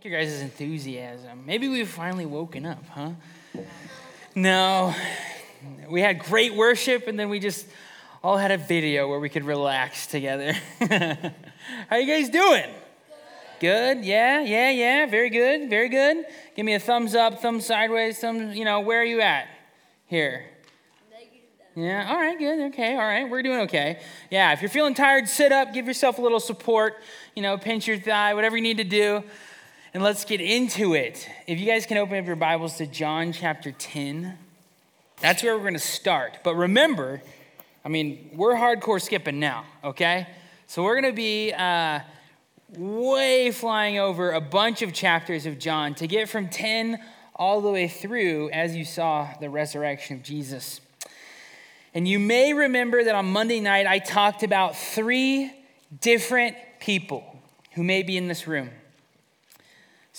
like your guys' enthusiasm. Maybe we've finally woken up, huh? No. We had great worship and then we just all had a video where we could relax together. How you guys doing? Good. Yeah, yeah, yeah. Very good. Very good. Give me a thumbs up, thumbs sideways, thumb, you know, where are you at? Here. Yeah, all right, good. Okay, all right. We're doing okay. Yeah, if you're feeling tired, sit up, give yourself a little support, you know, pinch your thigh, whatever you need to do and let's get into it. If you guys can open up your Bibles to John chapter 10, that's where we're going to start. But remember, I mean, we're hardcore skipping now, okay? So we're going to be uh, way flying over a bunch of chapters of John to get from 10 all the way through as you saw the resurrection of Jesus. And you may remember that on Monday night, I talked about three different people who may be in this room.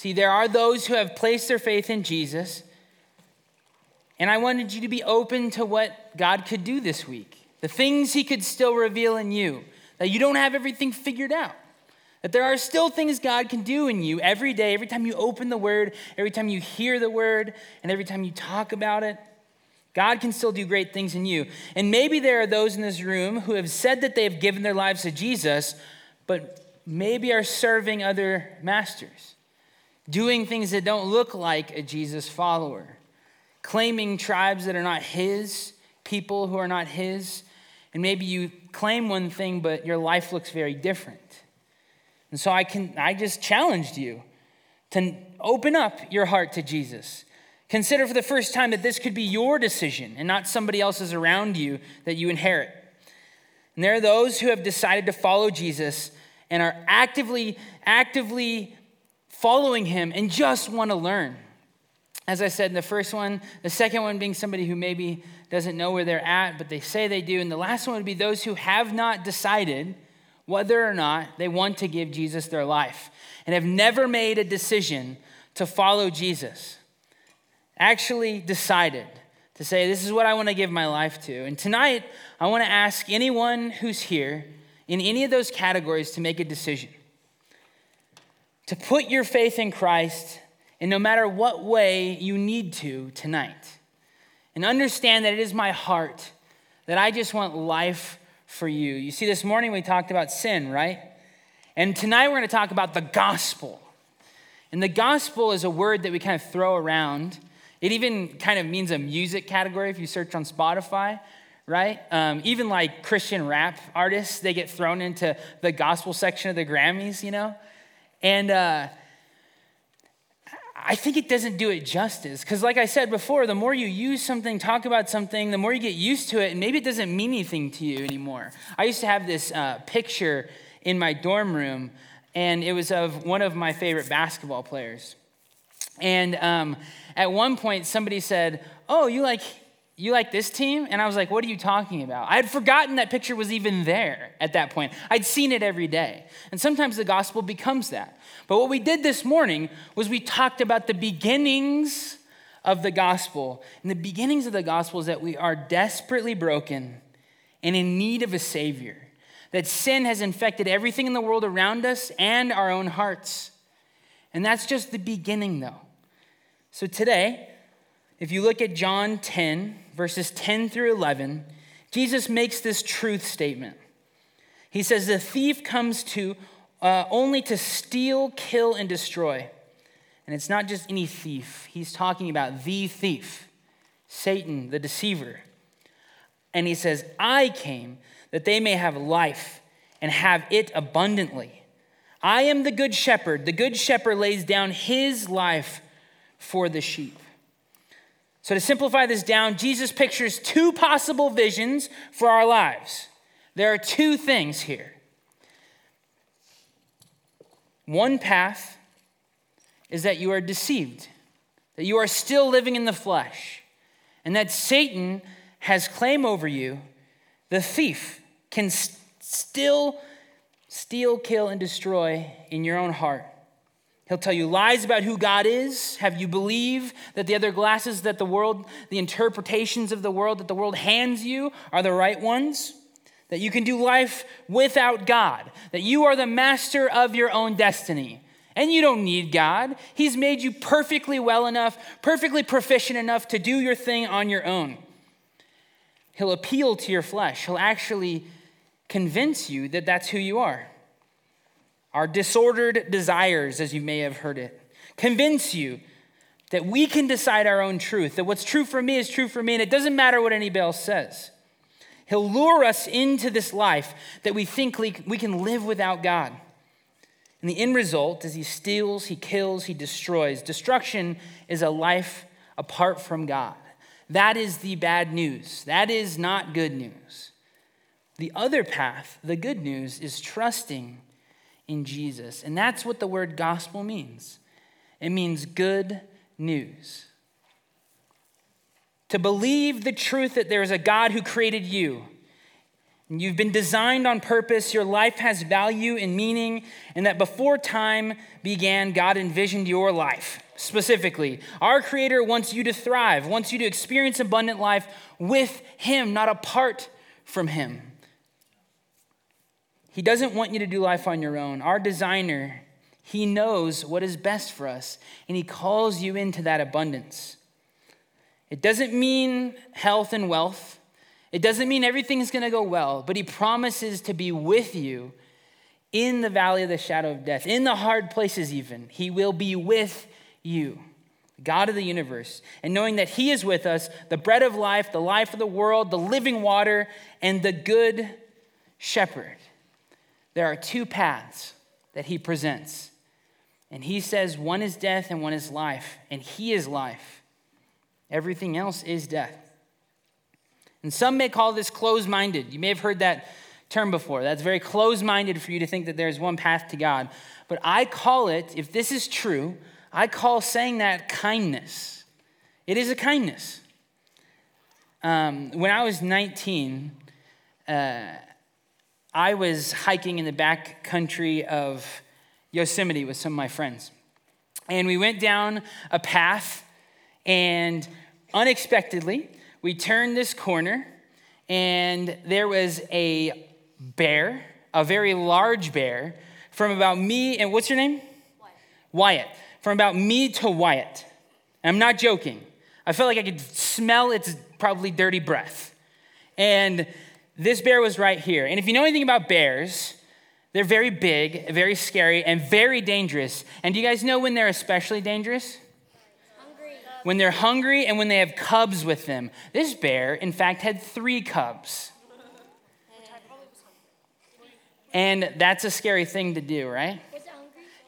See, there are those who have placed their faith in Jesus. And I wanted you to be open to what God could do this week, the things He could still reveal in you, that you don't have everything figured out. That there are still things God can do in you every day, every time you open the Word, every time you hear the Word, and every time you talk about it. God can still do great things in you. And maybe there are those in this room who have said that they have given their lives to Jesus, but maybe are serving other masters doing things that don't look like a Jesus follower, claiming tribes that are not his, people who are not his. And maybe you claim one thing, but your life looks very different. And so I can I just challenged you to open up your heart to Jesus. Consider for the first time that this could be your decision and not somebody else's around you that you inherit. And there are those who have decided to follow Jesus and are actively, actively following him and just want to learn. As I said in the first one, the second one being somebody who maybe doesn't know where they're at, but they say they do. And the last one would be those who have not decided whether or not they want to give Jesus their life and have never made a decision to follow Jesus. Actually decided to say, This is what I want to give my life to. And tonight, I want to ask anyone who's here in any of those categories to make a decision to put your faith in Christ in no matter what way you need to tonight. And understand that it is my heart that I just want life for you. You see, this morning we talked about sin, right? And tonight we're going to talk about the gospel. And the gospel is a word that we kind of throw around. It even kind of means a music category if you search on Spotify, right? Um, even like Christian rap artists, they get thrown into the gospel section of the Grammys, you know? And uh, I think it doesn't do it justice. Because, like I said before, the more you use something, talk about something, the more you get used to it, and maybe it doesn't mean anything to you anymore. I used to have this uh, picture in my dorm room, and it was of one of my favorite basketball players. And um, at one point, somebody said, Oh, you like you like this team? And I was like, What are you talking about? I had forgotten that picture was even there at that point. I'd seen it every day. And sometimes the gospel becomes that. But what we did this morning was we talked about the beginnings of the gospel. And the beginnings of the gospel is that we are desperately broken and in need of a Savior. That sin has infected everything in the world around us and our own hearts. And that's just the beginning, though. So today, if you look at John 10, verses 10 through 11, Jesus makes this truth statement. He says, The thief comes to uh, only to steal, kill, and destroy. And it's not just any thief, he's talking about the thief, Satan, the deceiver. And he says, I came that they may have life and have it abundantly. I am the good shepherd. The good shepherd lays down his life for the sheep. So, to simplify this down, Jesus pictures two possible visions for our lives. There are two things here. One path is that you are deceived, that you are still living in the flesh, and that Satan has claim over you. The thief can st- still steal, kill, and destroy in your own heart. He'll tell you lies about who God is, have you believe that the other glasses that the world, the interpretations of the world that the world hands you are the right ones, that you can do life without God, that you are the master of your own destiny. And you don't need God. He's made you perfectly well enough, perfectly proficient enough to do your thing on your own. He'll appeal to your flesh. He'll actually convince you that that's who you are. Our disordered desires, as you may have heard it, convince you that we can decide our own truth, that what's true for me is true for me, and it doesn't matter what anybody else says. He'll lure us into this life that we think we can live without God. And the end result is he steals, he kills, he destroys. Destruction is a life apart from God. That is the bad news. That is not good news. The other path, the good news, is trusting in Jesus. And that's what the word gospel means it means good news. To believe the truth that there is a God who created you. And you've been designed on purpose, your life has value and meaning, and that before time began, God envisioned your life specifically. Our Creator wants you to thrive, wants you to experience abundant life with Him, not apart from Him. He doesn't want you to do life on your own. Our designer he knows what is best for us, and He calls you into that abundance. It doesn't mean health and wealth. It doesn't mean everything's going to go well, but He promises to be with you in the valley of the shadow of death, in the hard places, even. He will be with you, God of the universe. And knowing that He is with us, the bread of life, the life of the world, the living water, and the good shepherd. There are two paths that He presents and he says one is death and one is life, and he is life. Everything else is death. And some may call this closed minded. You may have heard that term before. That's very closed minded for you to think that there's one path to God. But I call it, if this is true, I call saying that kindness. It is a kindness. Um, when I was 19, uh, I was hiking in the back country of Yosemite with some of my friends. And we went down a path, and unexpectedly, we turned this corner, and there was a bear, a very large bear, from about me, and what's your name? Wyatt. Wyatt. From about me to Wyatt. And I'm not joking. I felt like I could smell its probably dirty breath. And this bear was right here. And if you know anything about bears, they're very big, very scary, and very dangerous. And do you guys know when they're especially dangerous? Hungry. When they're hungry and when they have cubs with them. This bear, in fact, had three cubs. And that's a scary thing to do, right?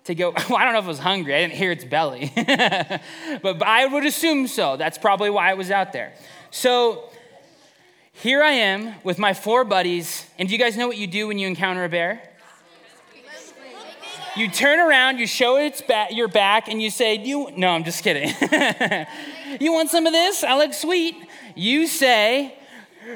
To go, well, I don't know if it was hungry. I didn't hear its belly. but, but I would assume so. That's probably why it was out there. So here I am with my four buddies. And do you guys know what you do when you encounter a bear? You turn around, you show its back, your back, and you say, "You." No, I'm just kidding. you want some of this? I look sweet. You say,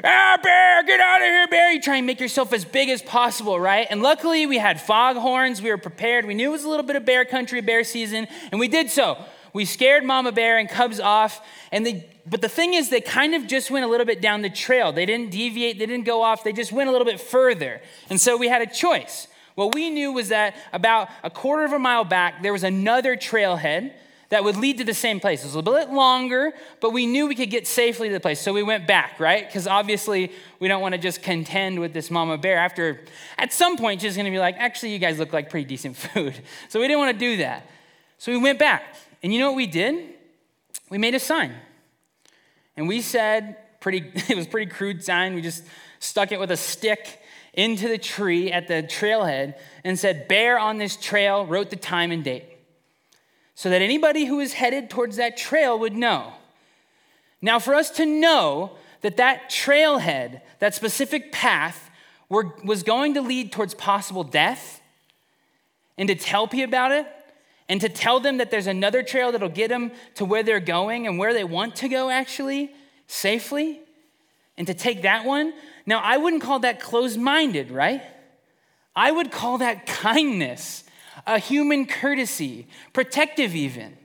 Ah, bear, get out of here, bear. You try and make yourself as big as possible, right? And luckily, we had fog horns. We were prepared. We knew it was a little bit of bear country, bear season, and we did so. We scared Mama Bear and Cubs off, and they. But the thing is, they kind of just went a little bit down the trail. They didn't deviate. They didn't go off. They just went a little bit further, and so we had a choice. What we knew was that about a quarter of a mile back, there was another trailhead that would lead to the same place. It was a little bit longer, but we knew we could get safely to the place. So we went back, right? Because obviously we don't want to just contend with this mama bear after, at some point, she's going to be like, actually, you guys look like pretty decent food. So we didn't want to do that. So we went back. And you know what we did? We made a sign. And we said, pretty, it was pretty crude sign. We just stuck it with a stick into the tree at the trailhead and said, Bear on this trail, wrote the time and date. So that anybody who is headed towards that trail would know. Now, for us to know that that trailhead, that specific path, were, was going to lead towards possible death, and to tell people about it, and to tell them that there's another trail that'll get them to where they're going and where they want to go actually safely, and to take that one, now, I wouldn't call that closed minded, right? I would call that kindness, a human courtesy, protective even.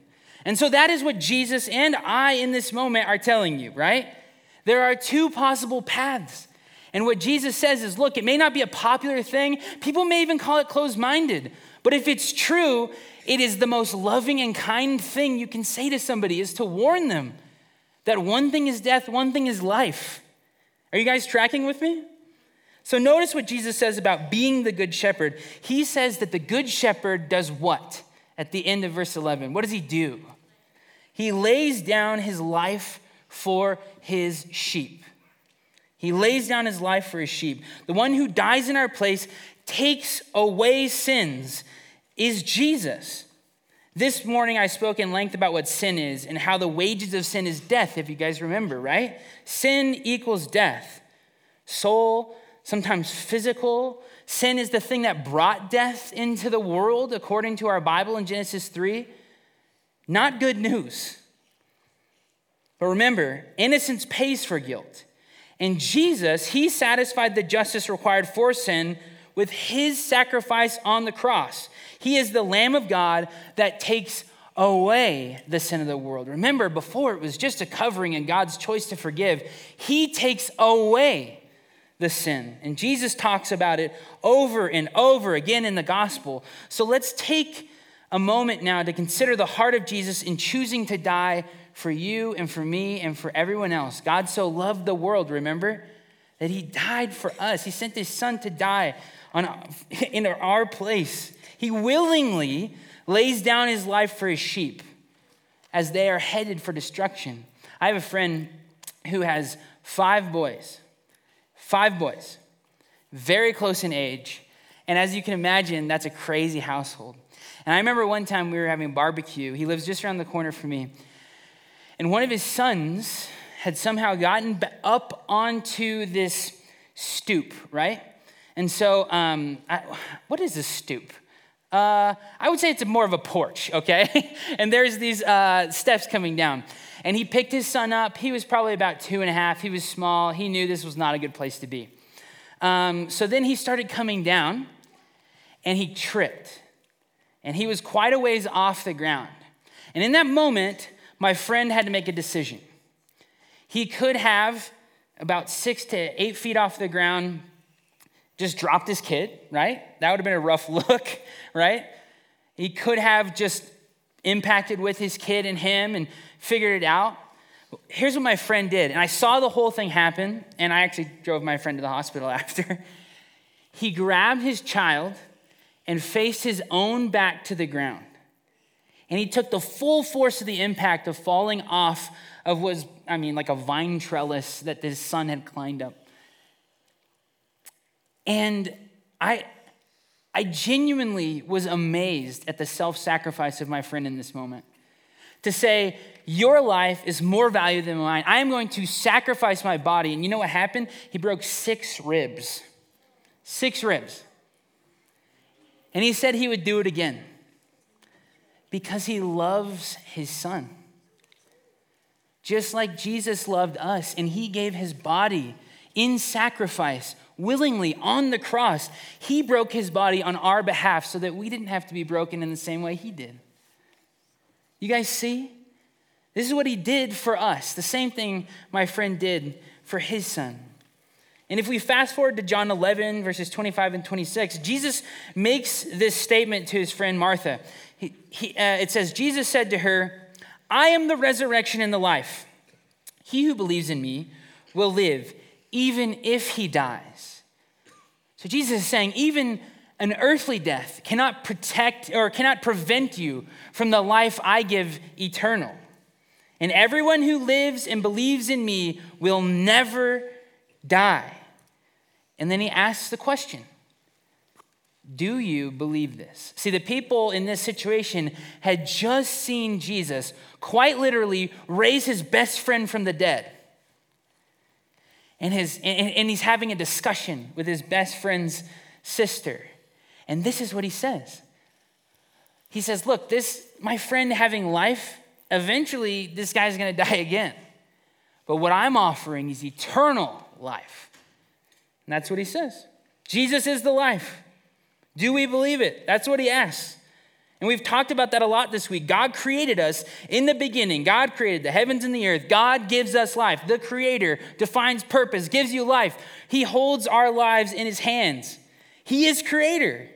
And so that is what Jesus and I in this moment are telling you, right? There are two possible paths. And what Jesus says is look, it may not be a popular thing, people may even call it closed minded, But if it's true, it is the most loving and kind thing you can say to somebody is to warn them that one thing is death, one thing is life. Are you guys tracking with me? So notice what Jesus says about being the good shepherd. He says that the good shepherd does what? At the end of verse 11. What does he do? He lays down his life for his sheep. He lays down his life for his sheep. The one who dies in our place takes away sins is Jesus. This morning I spoke in length about what sin is and how the wages of sin is death, if you guys remember, right? Sin equals death. Soul, sometimes physical. Sin is the thing that brought death into the world, according to our Bible in Genesis 3. Not good news. But remember, innocence pays for guilt. And Jesus, he satisfied the justice required for sin with his sacrifice on the cross. He is the Lamb of God that takes away the sin of the world. Remember, before it was just a covering and God's choice to forgive. He takes away the sin. And Jesus talks about it over and over again in the gospel. So let's take a moment now to consider the heart of Jesus in choosing to die for you and for me and for everyone else. God so loved the world, remember? That he died for us. He sent his son to die on, in our place. He willingly lays down his life for his sheep as they are headed for destruction. I have a friend who has five boys, five boys, very close in age. And as you can imagine, that's a crazy household. And I remember one time we were having barbecue. He lives just around the corner from me. And one of his sons had somehow gotten up onto this stoop, right? And so, um, I, what is a stoop? Uh, I would say it's more of a porch, okay? and there's these uh, steps coming down. And he picked his son up. He was probably about two and a half. He was small. He knew this was not a good place to be. Um, so then he started coming down and he tripped. And he was quite a ways off the ground. And in that moment, my friend had to make a decision. He could have about six to eight feet off the ground just dropped his kid, right? That would have been a rough look, right? He could have just impacted with his kid and him and figured it out. Here's what my friend did, and I saw the whole thing happen, and I actually drove my friend to the hospital after. he grabbed his child and faced his own back to the ground. And he took the full force of the impact of falling off of was, I mean, like a vine trellis that his son had climbed up. And I, I genuinely was amazed at the self sacrifice of my friend in this moment. To say, Your life is more valuable than mine. I am going to sacrifice my body. And you know what happened? He broke six ribs. Six ribs. And he said he would do it again because he loves his son. Just like Jesus loved us, and he gave his body in sacrifice willingly on the cross. He broke his body on our behalf so that we didn't have to be broken in the same way he did. You guys see? This is what he did for us, the same thing my friend did for his son. And if we fast forward to John 11, verses 25 and 26, Jesus makes this statement to his friend Martha. He, he, uh, it says, Jesus said to her, I am the resurrection and the life. He who believes in me will live, even if he dies. So Jesus is saying, even an earthly death cannot protect or cannot prevent you from the life I give eternal. And everyone who lives and believes in me will never die. And then he asks the question Do you believe this? See, the people in this situation had just seen Jesus quite literally raise his best friend from the dead and, his, and, he's having a discussion with his best friend's sister. And this is what he says. He says, Look, this, my friend having life, eventually this guy's gonna die again. But what I'm offering is eternal life. And that's what he says. Jesus is the life. Do we believe it? That's what he asks. And we've talked about that a lot this week. God created us in the beginning. God created the heavens and the earth. God gives us life. The Creator defines purpose, gives you life. He holds our lives in His hands. He is Creator.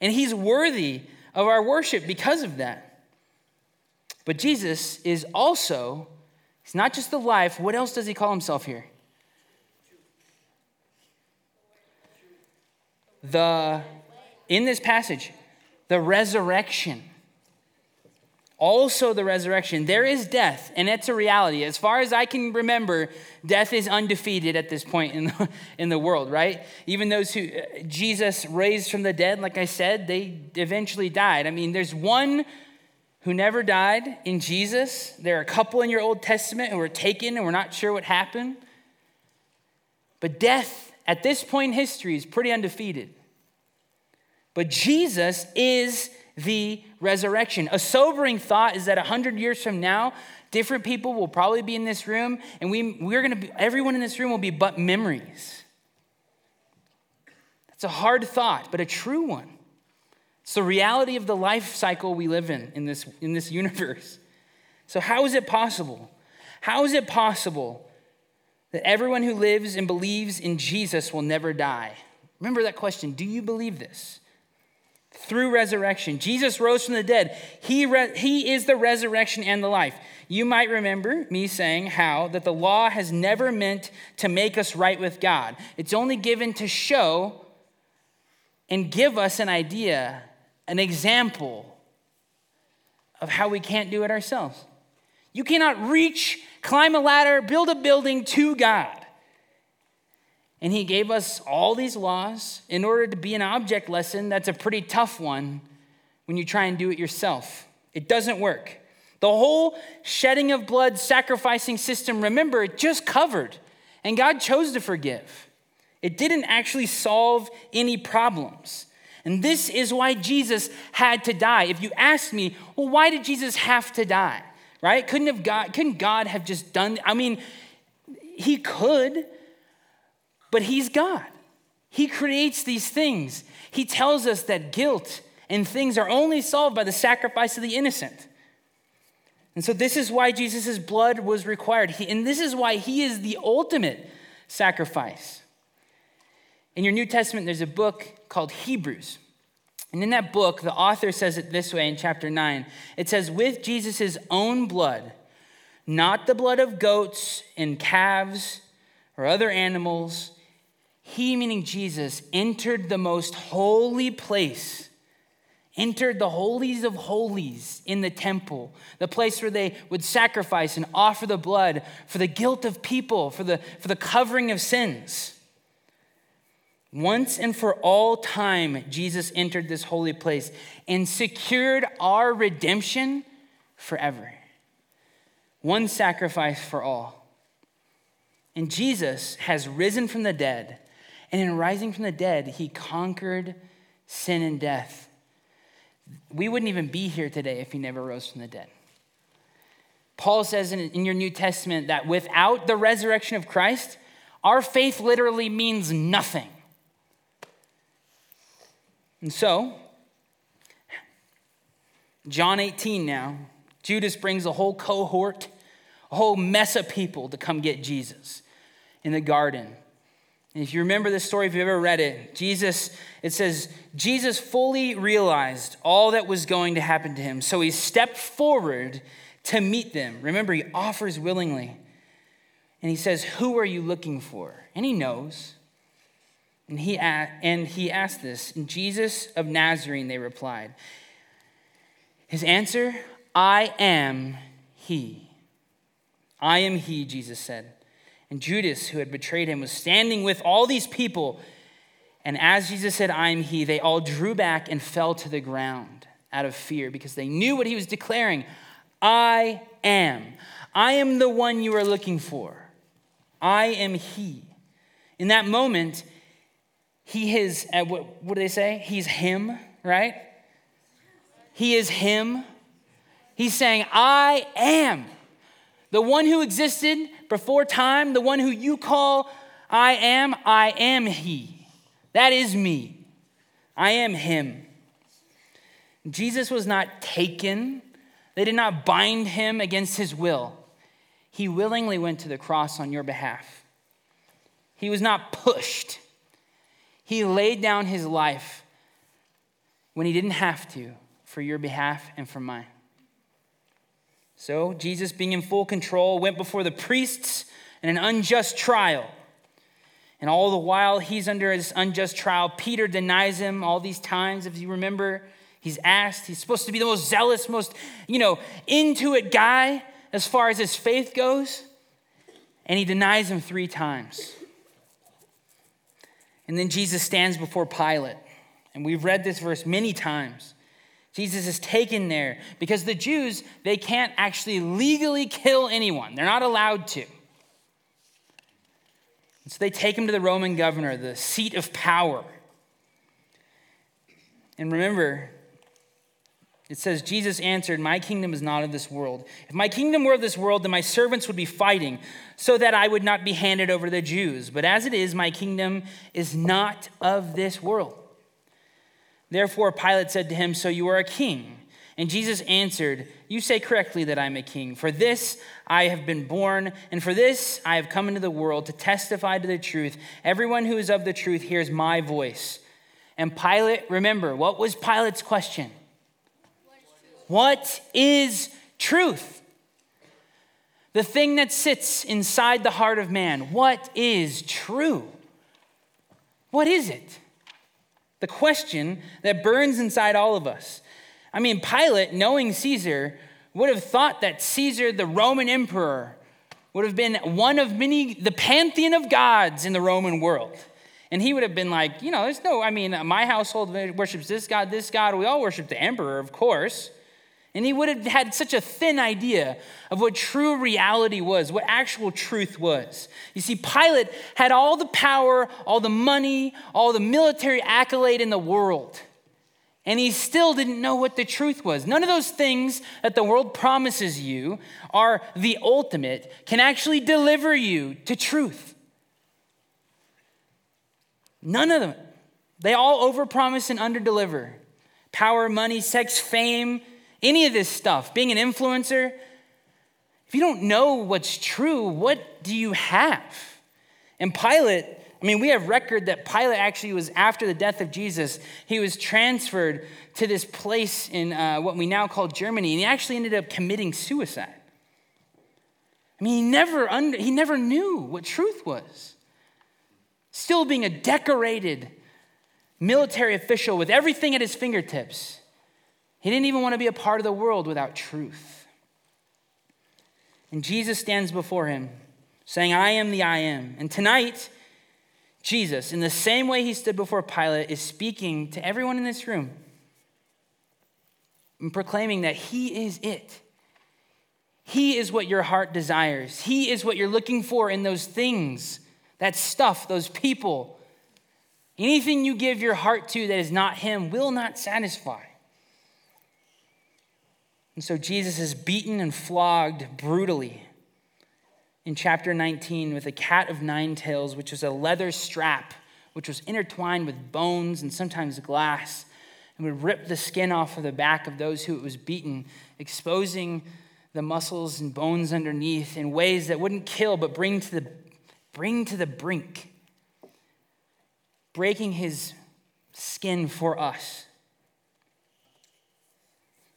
And he's worthy of our worship because of that. But Jesus is also, he's not just the life. What else does he call himself here? The, in this passage, the resurrection also the resurrection. There is death, and it's a reality. As far as I can remember, death is undefeated at this point in the, in the world, right? Even those who uh, Jesus raised from the dead, like I said, they eventually died. I mean, there's one who never died in Jesus. There are a couple in your Old Testament who were taken and we're not sure what happened. But death at this point in history is pretty undefeated. But Jesus is the resurrection. A sobering thought is that 100 years from now, different people will probably be in this room, and we, we're going to be, everyone in this room will be but memories. That's a hard thought, but a true one. It's the reality of the life cycle we live in in this, in this universe. So, how is it possible? How is it possible that everyone who lives and believes in Jesus will never die? Remember that question do you believe this? Through resurrection. Jesus rose from the dead. He, re- he is the resurrection and the life. You might remember me saying how that the law has never meant to make us right with God. It's only given to show and give us an idea, an example of how we can't do it ourselves. You cannot reach, climb a ladder, build a building to God. And he gave us all these laws in order to be an object lesson that's a pretty tough one when you try and do it yourself. It doesn't work. The whole shedding of blood sacrificing system, remember, it just covered, and God chose to forgive. It didn't actually solve any problems. And this is why Jesus had to die. If you ask me, well, why did Jesus have to die? Right? Couldn't have God, couldn't God have just done I mean, he could, but He's God. He creates these things. He tells us that guilt and things are only solved by the sacrifice of the innocent. And so, this is why Jesus' blood was required. He, and this is why He is the ultimate sacrifice. In your New Testament, there's a book called Hebrews. And in that book, the author says it this way in chapter 9 it says, With Jesus' own blood, not the blood of goats and calves or other animals, he, meaning Jesus, entered the most holy place, entered the holies of holies in the temple, the place where they would sacrifice and offer the blood for the guilt of people, for the, for the covering of sins. Once and for all time, Jesus entered this holy place and secured our redemption forever. One sacrifice for all. And Jesus has risen from the dead and in rising from the dead, he conquered sin and death. We wouldn't even be here today if he never rose from the dead. Paul says in, in your New Testament that without the resurrection of Christ, our faith literally means nothing. And so, John 18 now, Judas brings a whole cohort, a whole mess of people to come get Jesus in the garden. And if you remember this story, if you've ever read it, Jesus, it says, Jesus fully realized all that was going to happen to him. So he stepped forward to meet them. Remember, he offers willingly. And he says, Who are you looking for? And he knows. And he, and he asked this. And Jesus of Nazarene, they replied. His answer, I am he. I am he, Jesus said. And Judas, who had betrayed him, was standing with all these people. And as Jesus said, I am he, they all drew back and fell to the ground out of fear because they knew what he was declaring I am. I am the one you are looking for. I am he. In that moment, he is, uh, what, what do they say? He's him, right? He is him. He's saying, I am. The one who existed before time, the one who you call I am, I am He. That is me. I am Him. Jesus was not taken, they did not bind him against his will. He willingly went to the cross on your behalf. He was not pushed, he laid down his life when he didn't have to for your behalf and for mine. So, Jesus, being in full control, went before the priests in an unjust trial. And all the while he's under his unjust trial, Peter denies him all these times. If you remember, he's asked, he's supposed to be the most zealous, most, you know, into it guy as far as his faith goes. And he denies him three times. And then Jesus stands before Pilate. And we've read this verse many times. Jesus is taken there because the Jews, they can't actually legally kill anyone. They're not allowed to. And so they take him to the Roman governor, the seat of power. And remember, it says, Jesus answered, My kingdom is not of this world. If my kingdom were of this world, then my servants would be fighting, so that I would not be handed over to the Jews. But as it is, my kingdom is not of this world. Therefore, Pilate said to him, So you are a king? And Jesus answered, You say correctly that I'm a king. For this I have been born, and for this I have come into the world to testify to the truth. Everyone who is of the truth hears my voice. And Pilate, remember, what was Pilate's question? What is truth? The thing that sits inside the heart of man. What is true? What is it? The question that burns inside all of us. I mean, Pilate, knowing Caesar, would have thought that Caesar, the Roman emperor, would have been one of many, the pantheon of gods in the Roman world. And he would have been like, you know, there's no, I mean, my household worships this God, this God. We all worship the emperor, of course. And he would have had such a thin idea of what true reality was, what actual truth was. You see, Pilate had all the power, all the money, all the military accolade in the world. And he still didn't know what the truth was. None of those things that the world promises you are the ultimate, can actually deliver you to truth. None of them. They all overpromise and underdeliver. Power, money, sex, fame, any of this stuff, being an influencer, if you don't know what's true, what do you have? And Pilate, I mean, we have record that Pilate actually was after the death of Jesus, he was transferred to this place in uh, what we now call Germany, and he actually ended up committing suicide. I mean, he never, under, he never knew what truth was. Still being a decorated military official with everything at his fingertips. He didn't even want to be a part of the world without truth. And Jesus stands before him, saying, I am the I am. And tonight, Jesus, in the same way he stood before Pilate, is speaking to everyone in this room and proclaiming that he is it. He is what your heart desires. He is what you're looking for in those things, that stuff, those people. Anything you give your heart to that is not Him will not satisfy. And so Jesus is beaten and flogged brutally in chapter 19 with a cat of nine tails, which was a leather strap, which was intertwined with bones and sometimes glass, and would rip the skin off of the back of those who it was beaten, exposing the muscles and bones underneath in ways that wouldn't kill but bring to the, bring to the brink, breaking his skin for us.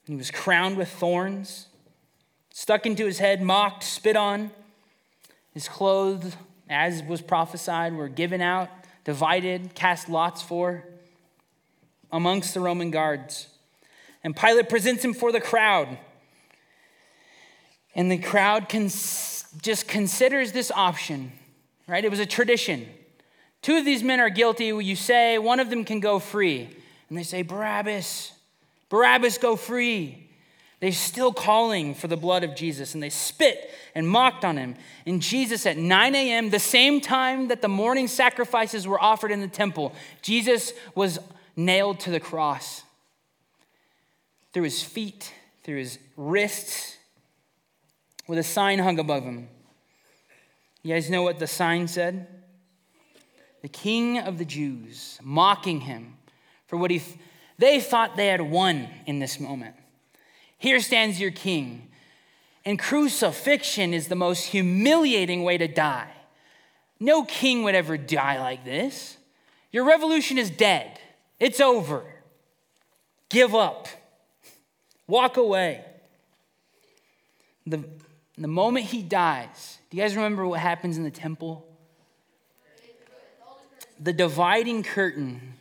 He was crowned with thorns, stuck into his head, mocked, spit on. His clothes, as was prophesied, were given out, divided, cast lots for amongst the Roman guards. And Pilate presents him for the crowd. And the crowd cons- just considers this option, right? It was a tradition. Two of these men are guilty, you say, one of them can go free. And they say, Barabbas. Barabbas, go free. They're still calling for the blood of Jesus, and they spit and mocked on him. And Jesus, at 9 a.m., the same time that the morning sacrifices were offered in the temple, Jesus was nailed to the cross. Through his feet, through his wrists, with a sign hung above him. You guys know what the sign said? The King of the Jews, mocking him for what he they thought they had won in this moment. Here stands your king. And crucifixion is the most humiliating way to die. No king would ever die like this. Your revolution is dead, it's over. give up, walk away. The, the moment he dies, do you guys remember what happens in the temple? The dividing curtain,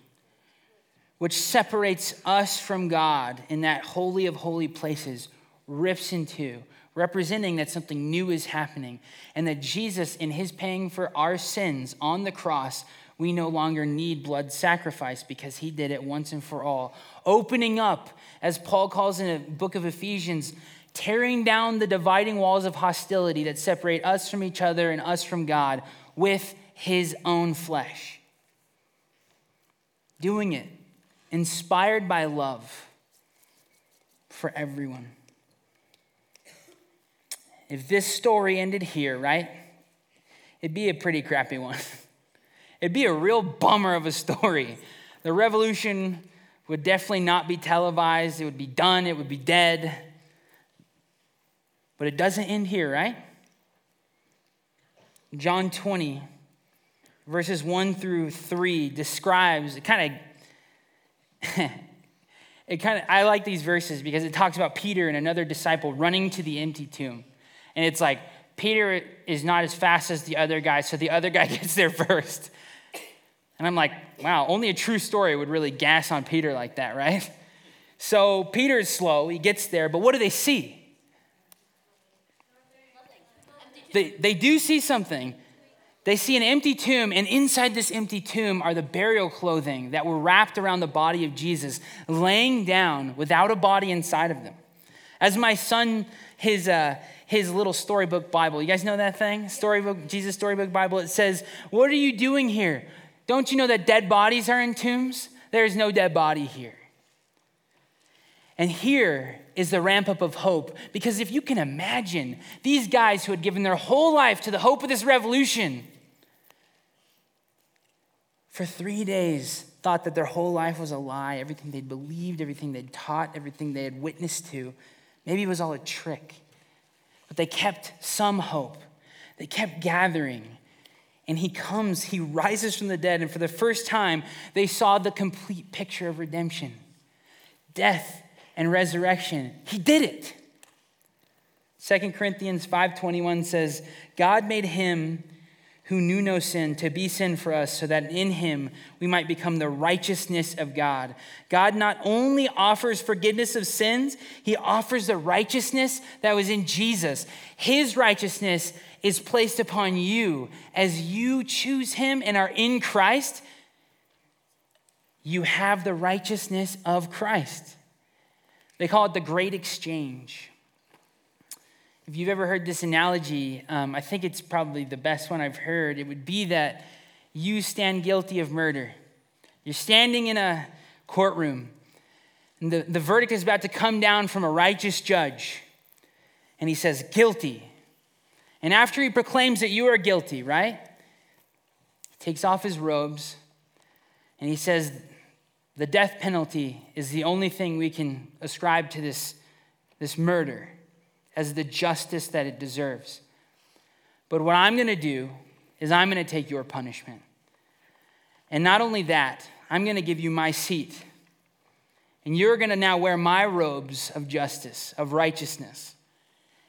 which separates us from God in that holy of holy places, rips in two, representing that something new is happening and that Jesus, in his paying for our sins on the cross, we no longer need blood sacrifice because he did it once and for all. Opening up, as Paul calls in the book of Ephesians, tearing down the dividing walls of hostility that separate us from each other and us from God with his own flesh. Doing it inspired by love for everyone. If this story ended here, right? It'd be a pretty crappy one. It'd be a real bummer of a story. The revolution would definitely not be televised, it would be done, it would be dead. But it doesn't end here, right? John 20, verses 1 through 3 describes, it kind of, it kind of, I like these verses because it talks about Peter and another disciple running to the empty tomb. And it's like, Peter is not as fast as the other guy, so the other guy gets there first. And I'm like, wow, only a true story would really gas on Peter like that, right? So Peter is slow, he gets there, but what do they see? They, they do see something. They see an empty tomb, and inside this empty tomb are the burial clothing that were wrapped around the body of Jesus, laying down without a body inside of them. As my son, his, uh, his little storybook Bible, you guys know that thing? Storybook, Jesus Storybook Bible. It says, What are you doing here? Don't you know that dead bodies are in tombs? There is no dead body here. And here is the ramp up of hope. Because if you can imagine these guys who had given their whole life to the hope of this revolution, for three days thought that their whole life was a lie, everything they'd believed, everything they'd taught, everything they had witnessed to, maybe it was all a trick. But they kept some hope. They kept gathering. And he comes, he rises from the dead, and for the first time, they saw the complete picture of redemption. Death and resurrection. He did it. 2 Corinthians 5:21 says, "God made him who knew no sin to be sin for us so that in him we might become the righteousness of God." God not only offers forgiveness of sins, he offers the righteousness that was in Jesus. His righteousness is placed upon you as you choose him and are in Christ. You have the righteousness of Christ. They call it the great exchange. If you've ever heard this analogy, um, I think it's probably the best one I've heard. It would be that you stand guilty of murder. You're standing in a courtroom, and the, the verdict is about to come down from a righteous judge. And he says, Guilty. And after he proclaims that you are guilty, right? He takes off his robes and he says, the death penalty is the only thing we can ascribe to this, this murder as the justice that it deserves. But what I'm going to do is I'm going to take your punishment. And not only that, I'm going to give you my seat. And you're going to now wear my robes of justice, of righteousness.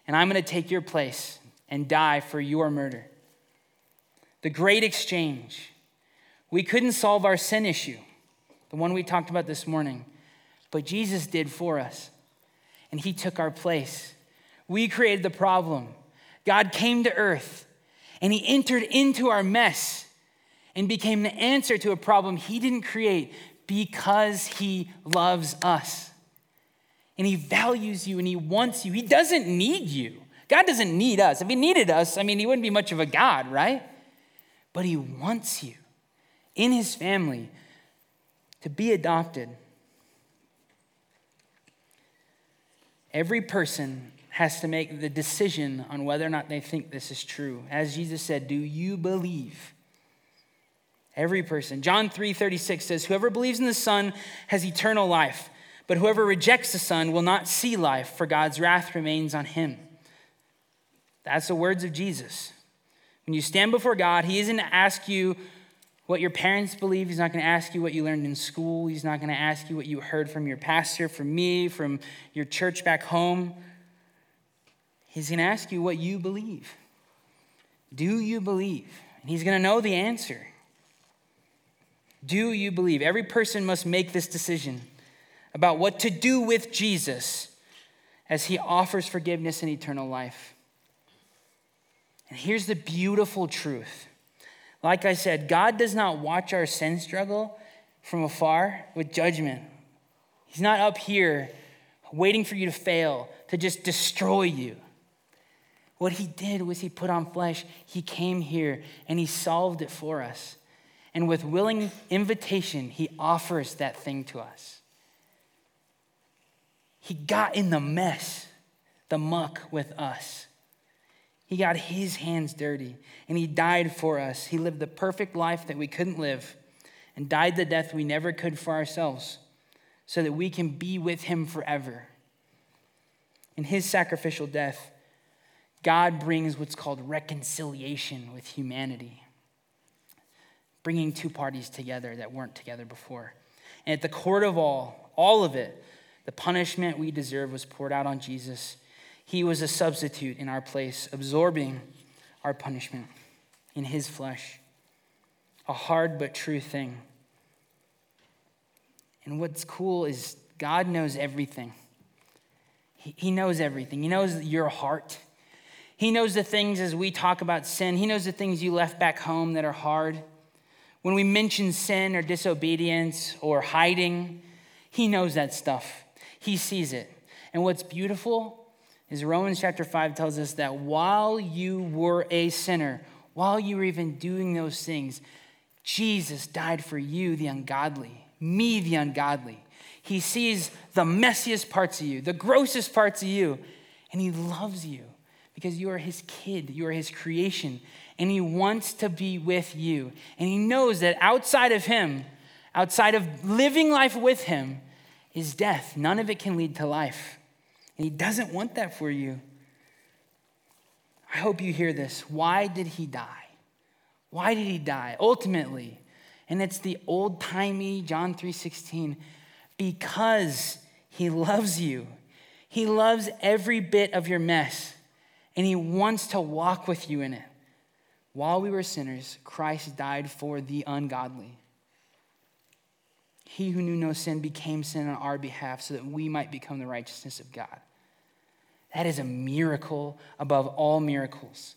And I'm going to take your place and die for your murder. The great exchange. We couldn't solve our sin issue the one we talked about this morning. But Jesus did for us, and He took our place. We created the problem. God came to earth, and He entered into our mess and became the answer to a problem He didn't create because He loves us. And He values you and He wants you. He doesn't need you. God doesn't need us. If He needed us, I mean, He wouldn't be much of a God, right? But He wants you in His family to be adopted. Every person has to make the decision on whether or not they think this is true. As Jesus said, do you believe? Every person. John 3:36 says, "Whoever believes in the Son has eternal life, but whoever rejects the Son will not see life, for God's wrath remains on him." That's the words of Jesus. When you stand before God, he isn't to ask you what your parents believe. He's not going to ask you what you learned in school. He's not going to ask you what you heard from your pastor, from me, from your church back home. He's going to ask you what you believe. Do you believe? And he's going to know the answer. Do you believe? Every person must make this decision about what to do with Jesus as he offers forgiveness and eternal life. And here's the beautiful truth. Like I said, God does not watch our sin struggle from afar with judgment. He's not up here waiting for you to fail, to just destroy you. What he did was he put on flesh, he came here, and he solved it for us. And with willing invitation, he offers that thing to us. He got in the mess, the muck with us. He got his hands dirty and he died for us. He lived the perfect life that we couldn't live and died the death we never could for ourselves so that we can be with him forever. In his sacrificial death, God brings what's called reconciliation with humanity, bringing two parties together that weren't together before. And at the court of all, all of it, the punishment we deserve was poured out on Jesus. He was a substitute in our place, absorbing our punishment in his flesh. A hard but true thing. And what's cool is God knows everything. He knows everything. He knows your heart. He knows the things as we talk about sin. He knows the things you left back home that are hard. When we mention sin or disobedience or hiding, He knows that stuff. He sees it. And what's beautiful is Romans chapter 5 tells us that while you were a sinner, while you were even doing those things, Jesus died for you, the ungodly, me, the ungodly. He sees the messiest parts of you, the grossest parts of you, and He loves you because you are His kid, you are His creation, and He wants to be with you. And He knows that outside of Him, outside of living life with Him, is death. None of it can lead to life. And He doesn't want that for you. I hope you hear this. Why did He die? Why did He die? Ultimately, and it's the old-timey John 3:16, because He loves you. He loves every bit of your mess, and He wants to walk with you in it. While we were sinners, Christ died for the ungodly. He who knew no sin became sin on our behalf so that we might become the righteousness of God. That is a miracle above all miracles.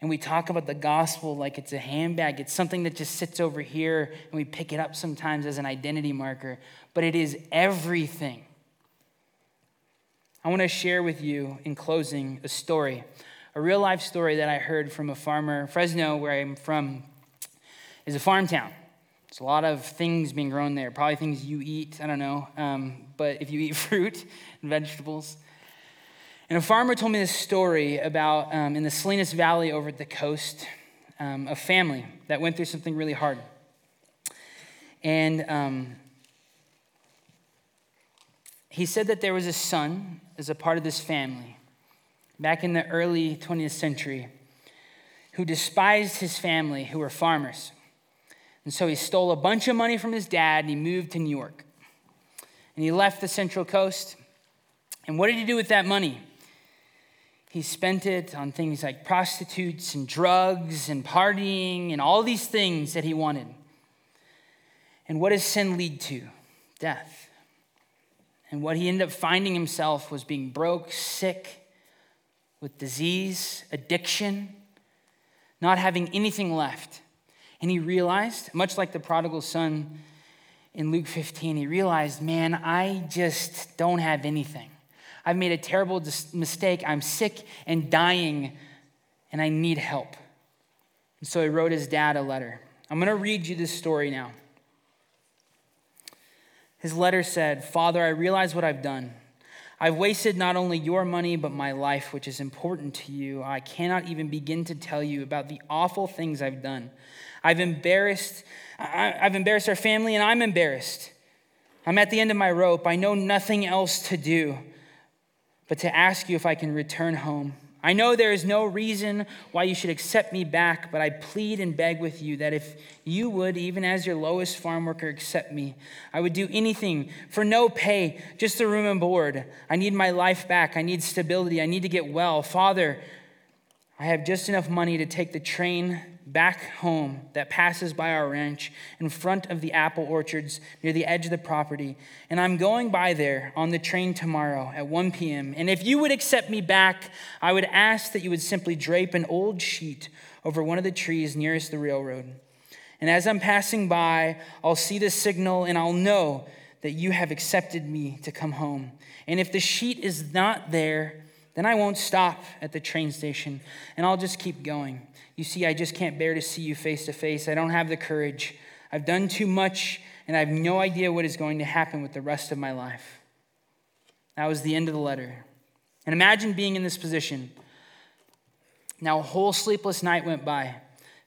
And we talk about the gospel like it's a handbag. It's something that just sits over here and we pick it up sometimes as an identity marker, but it is everything. I want to share with you in closing a story, a real life story that I heard from a farmer. Fresno, where I'm from, is a farm town. There's a lot of things being grown there, probably things you eat, I don't know. Um, but if you eat fruit and vegetables. And a farmer told me this story about um, in the Salinas Valley over at the coast, um, a family that went through something really hard. And um, he said that there was a son as a part of this family back in the early 20th century who despised his family, who were farmers. And so he stole a bunch of money from his dad and he moved to New York. And he left the Central Coast. And what did he do with that money? He spent it on things like prostitutes and drugs and partying and all these things that he wanted. And what does sin lead to? Death. And what he ended up finding himself was being broke, sick, with disease, addiction, not having anything left. And he realized, much like the prodigal son in Luke 15, he realized, man, I just don't have anything. I've made a terrible mistake. I'm sick and dying, and I need help. And so he wrote his dad a letter. I'm going to read you this story now. His letter said, Father, I realize what I've done. I've wasted not only your money, but my life, which is important to you. I cannot even begin to tell you about the awful things I've done. I've embarrassed, I've embarrassed our family, and I'm embarrassed. I'm at the end of my rope. I know nothing else to do but to ask you if I can return home. I know there is no reason why you should accept me back, but I plead and beg with you that if you would, even as your lowest farm worker, accept me, I would do anything for no pay, just a room and board. I need my life back. I need stability. I need to get well. Father, I have just enough money to take the train back home that passes by our ranch in front of the apple orchards near the edge of the property. And I'm going by there on the train tomorrow at 1 p.m. And if you would accept me back, I would ask that you would simply drape an old sheet over one of the trees nearest the railroad. And as I'm passing by, I'll see the signal and I'll know that you have accepted me to come home. And if the sheet is not there, then I won't stop at the train station and I'll just keep going. You see, I just can't bear to see you face to face. I don't have the courage. I've done too much, and I have no idea what is going to happen with the rest of my life. That was the end of the letter. And imagine being in this position. Now, a whole sleepless night went by,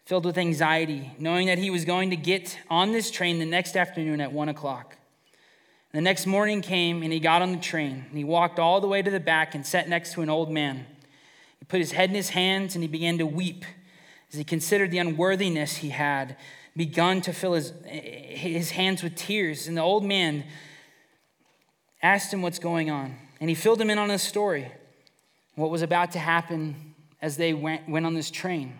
filled with anxiety, knowing that he was going to get on this train the next afternoon at one o'clock. The next morning came, and he got on the train, and he walked all the way to the back and sat next to an old man. He put his head in his hands, and he began to weep as he considered the unworthiness he had begun to fill his, his hands with tears. And the old man asked him what's going on. And he filled him in on his story, what was about to happen as they went, went on this train.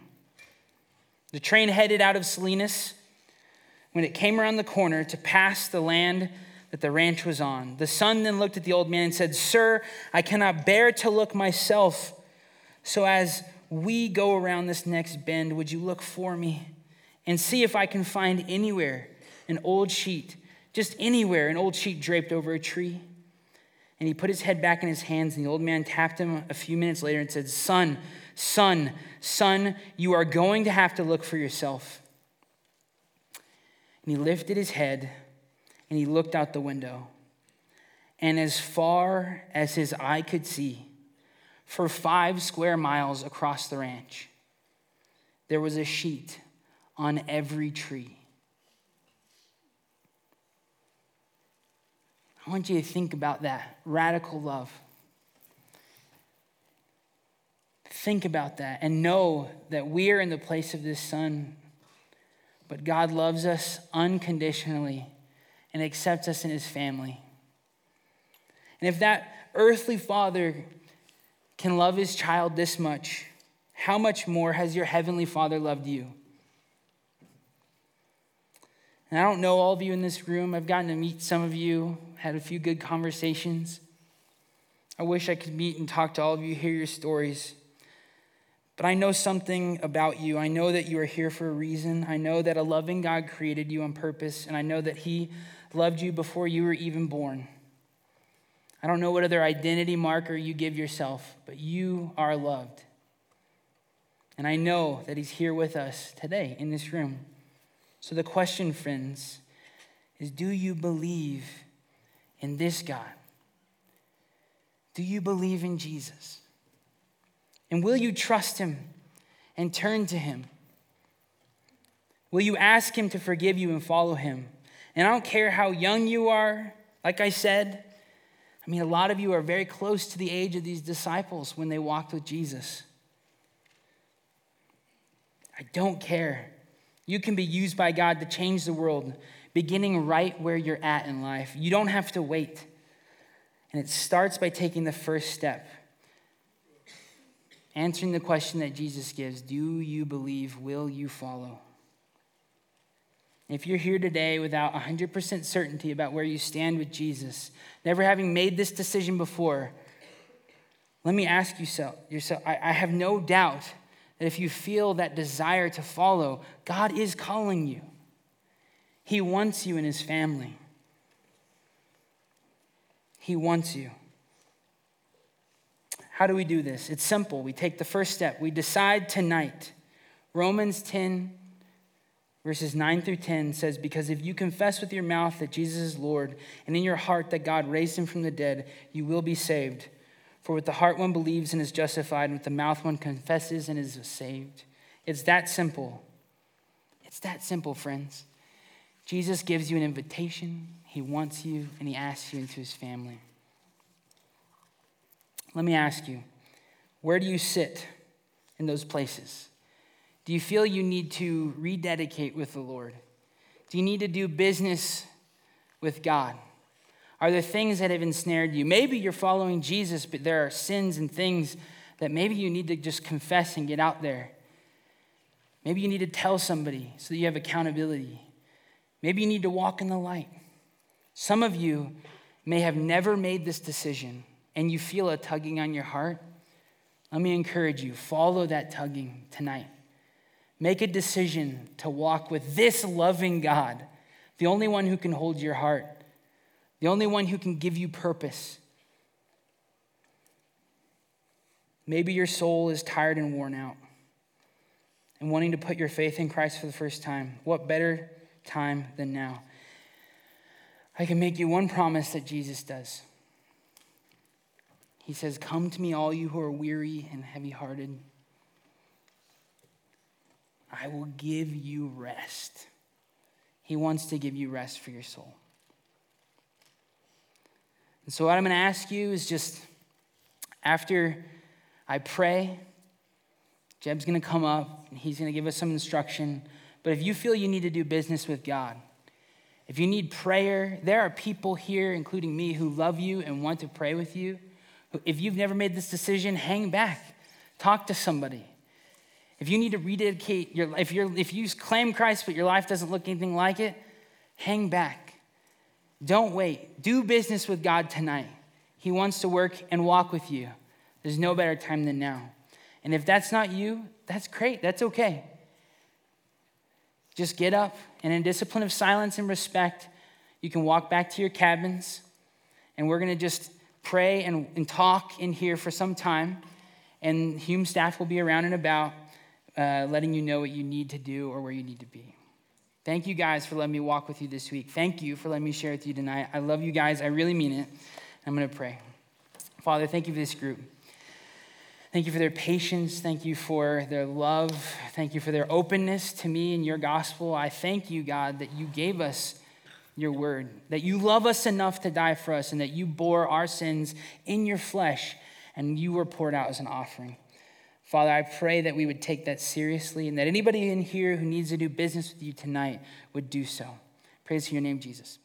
The train headed out of Salinas when it came around the corner to pass the land that the ranch was on. The son then looked at the old man and said, Sir, I cannot bear to look myself so as we go around this next bend, would you look for me and see if I can find anywhere an old sheet, just anywhere, an old sheet draped over a tree? And he put his head back in his hands, and the old man tapped him a few minutes later and said, Son, son, son, you are going to have to look for yourself. And he lifted his head and he looked out the window. And as far as his eye could see, for five square miles across the ranch. There was a sheet on every tree. I want you to think about that radical love. Think about that and know that we are in the place of this son, but God loves us unconditionally and accepts us in his family. And if that earthly father can love his child this much, how much more has your heavenly Father loved you? And I don't know all of you in this room. I've gotten to meet some of you, had a few good conversations. I wish I could meet and talk to all of you, hear your stories. But I know something about you. I know that you are here for a reason. I know that a loving God created you on purpose, and I know that He loved you before you were even born. I don't know what other identity marker you give yourself, but you are loved. And I know that He's here with us today in this room. So the question, friends, is do you believe in this God? Do you believe in Jesus? And will you trust Him and turn to Him? Will you ask Him to forgive you and follow Him? And I don't care how young you are, like I said, I mean, a lot of you are very close to the age of these disciples when they walked with Jesus. I don't care. You can be used by God to change the world, beginning right where you're at in life. You don't have to wait. And it starts by taking the first step answering the question that Jesus gives Do you believe? Will you follow? If you're here today without 100% certainty about where you stand with Jesus, never having made this decision before, let me ask you so, yourself. I, I have no doubt that if you feel that desire to follow, God is calling you. He wants you in His family. He wants you. How do we do this? It's simple. We take the first step. We decide tonight. Romans 10 verses 9 through 10 says, Because if you confess with your mouth that Jesus is Lord, and in your heart that God raised him from the dead, you will be saved. For with the heart one believes and is justified, and with the mouth one confesses and is saved. It's that simple. It's that simple, friends. Jesus gives you an invitation, he wants you, and he asks you into his family. Let me ask you Where do you sit in those places? Do you feel you need to rededicate with the Lord? Do you need to do business with God? Are there things that have ensnared you? Maybe you're following Jesus, but there are sins and things that maybe you need to just confess and get out there. Maybe you need to tell somebody so that you have accountability. Maybe you need to walk in the light. Some of you may have never made this decision and you feel a tugging on your heart. Let me encourage you follow that tugging tonight. Make a decision to walk with this loving God, the only one who can hold your heart, the only one who can give you purpose. Maybe your soul is tired and worn out and wanting to put your faith in Christ for the first time. What better time than now? I can make you one promise that Jesus does. He says, Come to me, all you who are weary and heavy hearted. I will give you rest. He wants to give you rest for your soul. And so, what I'm going to ask you is just after I pray, Jeb's going to come up and he's going to give us some instruction. But if you feel you need to do business with God, if you need prayer, there are people here, including me, who love you and want to pray with you. If you've never made this decision, hang back, talk to somebody. If you need to rededicate your if you if you claim Christ but your life doesn't look anything like it, hang back. Don't wait. Do business with God tonight. He wants to work and walk with you. There's no better time than now. And if that's not you, that's great. That's okay. Just get up and in discipline of silence and respect, you can walk back to your cabins and we're going to just pray and, and talk in here for some time. And Hume staff will be around and about, uh, letting you know what you need to do or where you need to be. Thank you guys for letting me walk with you this week. Thank you for letting me share with you tonight. I love you guys. I really mean it. I'm going to pray. Father, thank you for this group. Thank you for their patience. Thank you for their love. Thank you for their openness to me and your gospel. I thank you, God, that you gave us your word, that you love us enough to die for us, and that you bore our sins in your flesh and you were poured out as an offering. Father, I pray that we would take that seriously and that anybody in here who needs to do business with you tonight would do so. Praise your name, Jesus.